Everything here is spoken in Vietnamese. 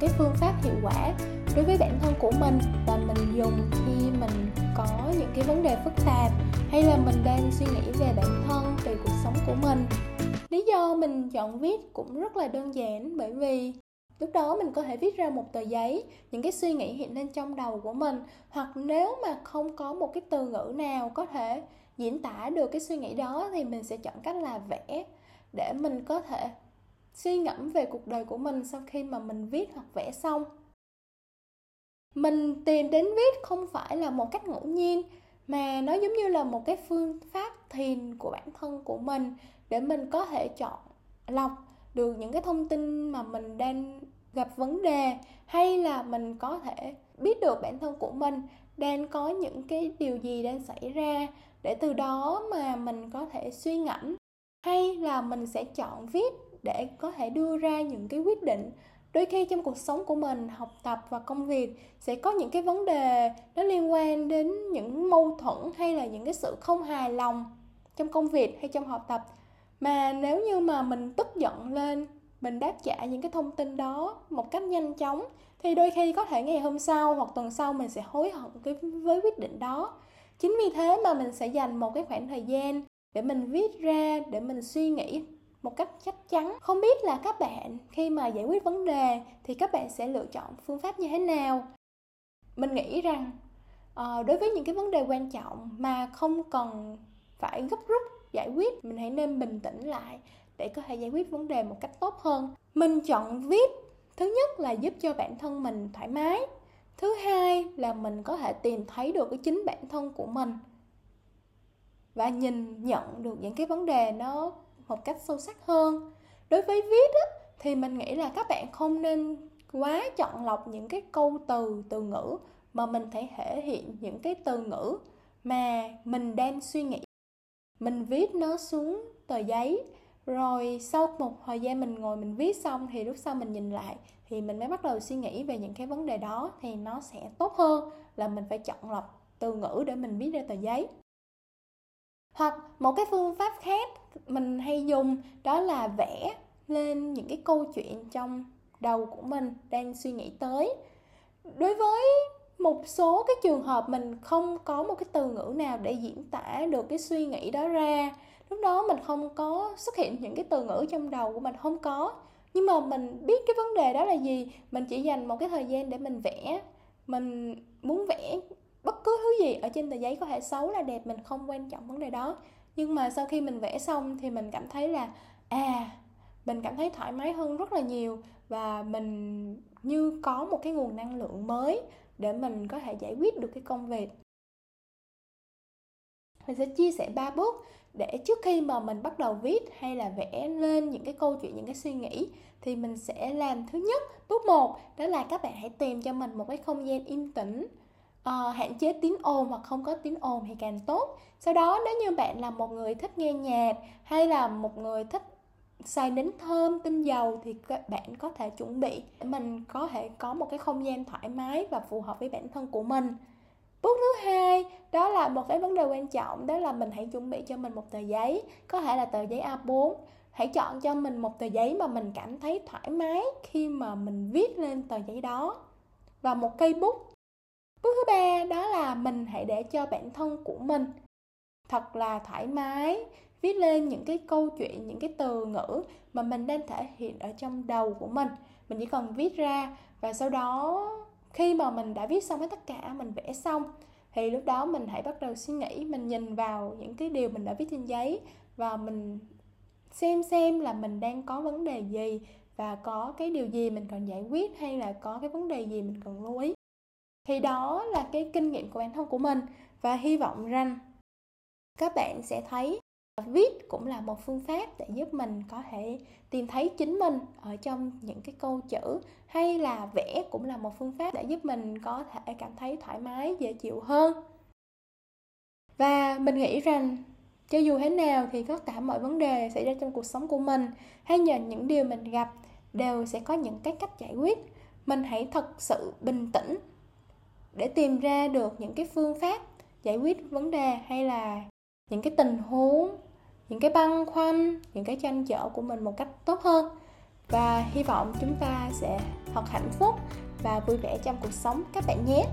cái phương pháp hiệu quả đối với bản thân của mình và mình dùng khi mình có những cái vấn đề phức tạp hay là mình đang suy nghĩ về bản thân, về cuộc sống của mình. Lý do mình chọn viết cũng rất là đơn giản, bởi vì lúc đó mình có thể viết ra một tờ giấy, những cái suy nghĩ hiện lên trong đầu của mình, hoặc nếu mà không có một cái từ ngữ nào có thể diễn tả được cái suy nghĩ đó thì mình sẽ chọn cách là vẽ để mình có thể suy ngẫm về cuộc đời của mình sau khi mà mình viết hoặc vẽ xong. Mình tìm đến viết không phải là một cách ngẫu nhiên, mà nó giống như là một cái phương pháp thiền của bản thân của mình để mình có thể chọn lọc được những cái thông tin mà mình đang gặp vấn đề, hay là mình có thể biết được bản thân của mình đang có những cái điều gì đang xảy ra để từ đó mà mình có thể suy ngẫm, hay là mình sẽ chọn viết để có thể đưa ra những cái quyết định. Đôi khi trong cuộc sống của mình, học tập và công việc sẽ có những cái vấn đề nó liên quan đến những mâu thuẫn hay là những cái sự không hài lòng trong công việc hay trong học tập. Mà nếu như mà mình tức giận lên, mình đáp trả những cái thông tin đó một cách nhanh chóng, thì đôi khi có thể ngày hôm sau hoặc tuần sau mình sẽ hối hận cái với quyết định đó. Chính vì thế mà mình sẽ dành một cái khoảng thời gian để mình viết ra, để mình suy nghĩ một cách chắc chắn. Không biết là các bạn khi mà giải quyết vấn đề thì các bạn sẽ lựa chọn phương pháp như thế nào? Mình nghĩ rằng ờ, đối với những cái vấn đề quan trọng mà không cần phải gấp rút giải quyết, mình hãy nên bình tĩnh lại để có thể giải quyết vấn đề một cách tốt hơn. Mình chọn viết, thứ nhất là giúp cho bản thân mình thoải mái. Thứ hai là mình có thể tìm thấy được cái chính bản thân của mình và nhìn nhận được những cái vấn đề nó một cách sâu sắc hơn. Đối với viết á, thì mình nghĩ là các bạn không nên quá chọn lọc những cái câu từ từ ngữ mà mình thể thể hiện những cái từ ngữ mà mình đang suy nghĩ. Mình viết nó xuống tờ giấy rồi sau một thời gian mình ngồi mình viết xong thì lúc sau mình nhìn lại thì mình mới bắt đầu suy nghĩ về những cái vấn đề đó thì nó sẽ tốt hơn là mình phải chọn lọc từ ngữ để mình viết ra tờ giấy. Hoặc một cái phương pháp khác mình hay dùng đó là vẽ lên những cái câu chuyện trong đầu của mình đang suy nghĩ tới. Đối với một số cái trường hợp mình không có một cái từ ngữ nào để diễn tả được cái suy nghĩ đó ra, lúc đó mình không có xuất hiện những cái từ ngữ trong đầu của mình, không có. Nhưng mà mình biết cái vấn đề đó là gì, mình chỉ dành một cái thời gian để mình vẽ. Mình muốn vẽ bất cứ thứ gì ở trên tờ giấy có thể xấu là đẹp, mình không quan trọng vấn đề đó nhưng mà sau khi mình vẽ xong thì mình cảm thấy là à mình cảm thấy thoải mái hơn rất là nhiều. Và mình như có một cái nguồn năng lượng mới để mình có thể giải quyết được cái công việc. Mình sẽ chia sẻ ba bước để trước khi mà mình bắt đầu viết hay là vẽ lên những cái câu chuyện, những cái suy nghĩ thì mình sẽ làm thứ nhất, bước một, đó là các bạn hãy tìm cho mình một cái không gian yên tĩnh uh, hạn chế tiếng ồn hoặc không có tiếng ồn thì càng tốt. Sau đó nếu như bạn là một người thích nghe nhạc hay là một người thích xài nến thơm tinh dầu thì các bạn có thể chuẩn bị để mình có thể có một cái không gian thoải mái và phù hợp với bản thân của mình. Bước thứ hai đó là một cái vấn đề quan trọng đó là mình hãy chuẩn bị cho mình một tờ giấy có thể là tờ giấy A4 hãy chọn cho mình một tờ giấy mà mình cảm thấy thoải mái khi mà mình viết lên tờ giấy đó. Và một cây bút bước thứ ba đó là mình hãy để cho bản thân của mình thật là thoải mái, viết lên những cái câu chuyện, những cái từ ngữ mà mình đang thể hiện ở trong đầu của mình. Mình chỉ cần viết ra và sau đó khi mà mình đã viết xong hết tất cả, mình vẽ xong, thì lúc đó mình hãy bắt đầu suy nghĩ, mình nhìn vào những cái điều mình đã viết trên giấy và mình xem xem là mình đang có vấn đề gì và có cái điều gì mình cần giải quyết hay là có cái vấn đề gì mình cần lưu ý thì đó là cái kinh nghiệm của bản thân của mình. Và hy vọng rằng các bạn sẽ thấy viết cũng là một phương pháp để giúp mình có thể tìm thấy chính mình ở trong những cái câu chữ, hay là vẽ cũng là một phương pháp để giúp mình có thể cảm thấy thoải mái, dễ chịu hơn. Và mình nghĩ rằng cho dù thế nào thì tất cả mọi vấn đề xảy ra trong cuộc sống của mình, hay nhờ những điều mình gặp, đều sẽ có những cái cách giải quyết. Mình hãy thật sự bình tĩnh để tìm ra được những cái phương pháp giải quyết vấn đề hay là những cái tình huống, những cái băn khoăn, những cái tranh trở của mình một cách tốt hơn. Và hy vọng chúng ta sẽ thật hạnh phúc và vui vẻ trong cuộc sống các bạn nhé.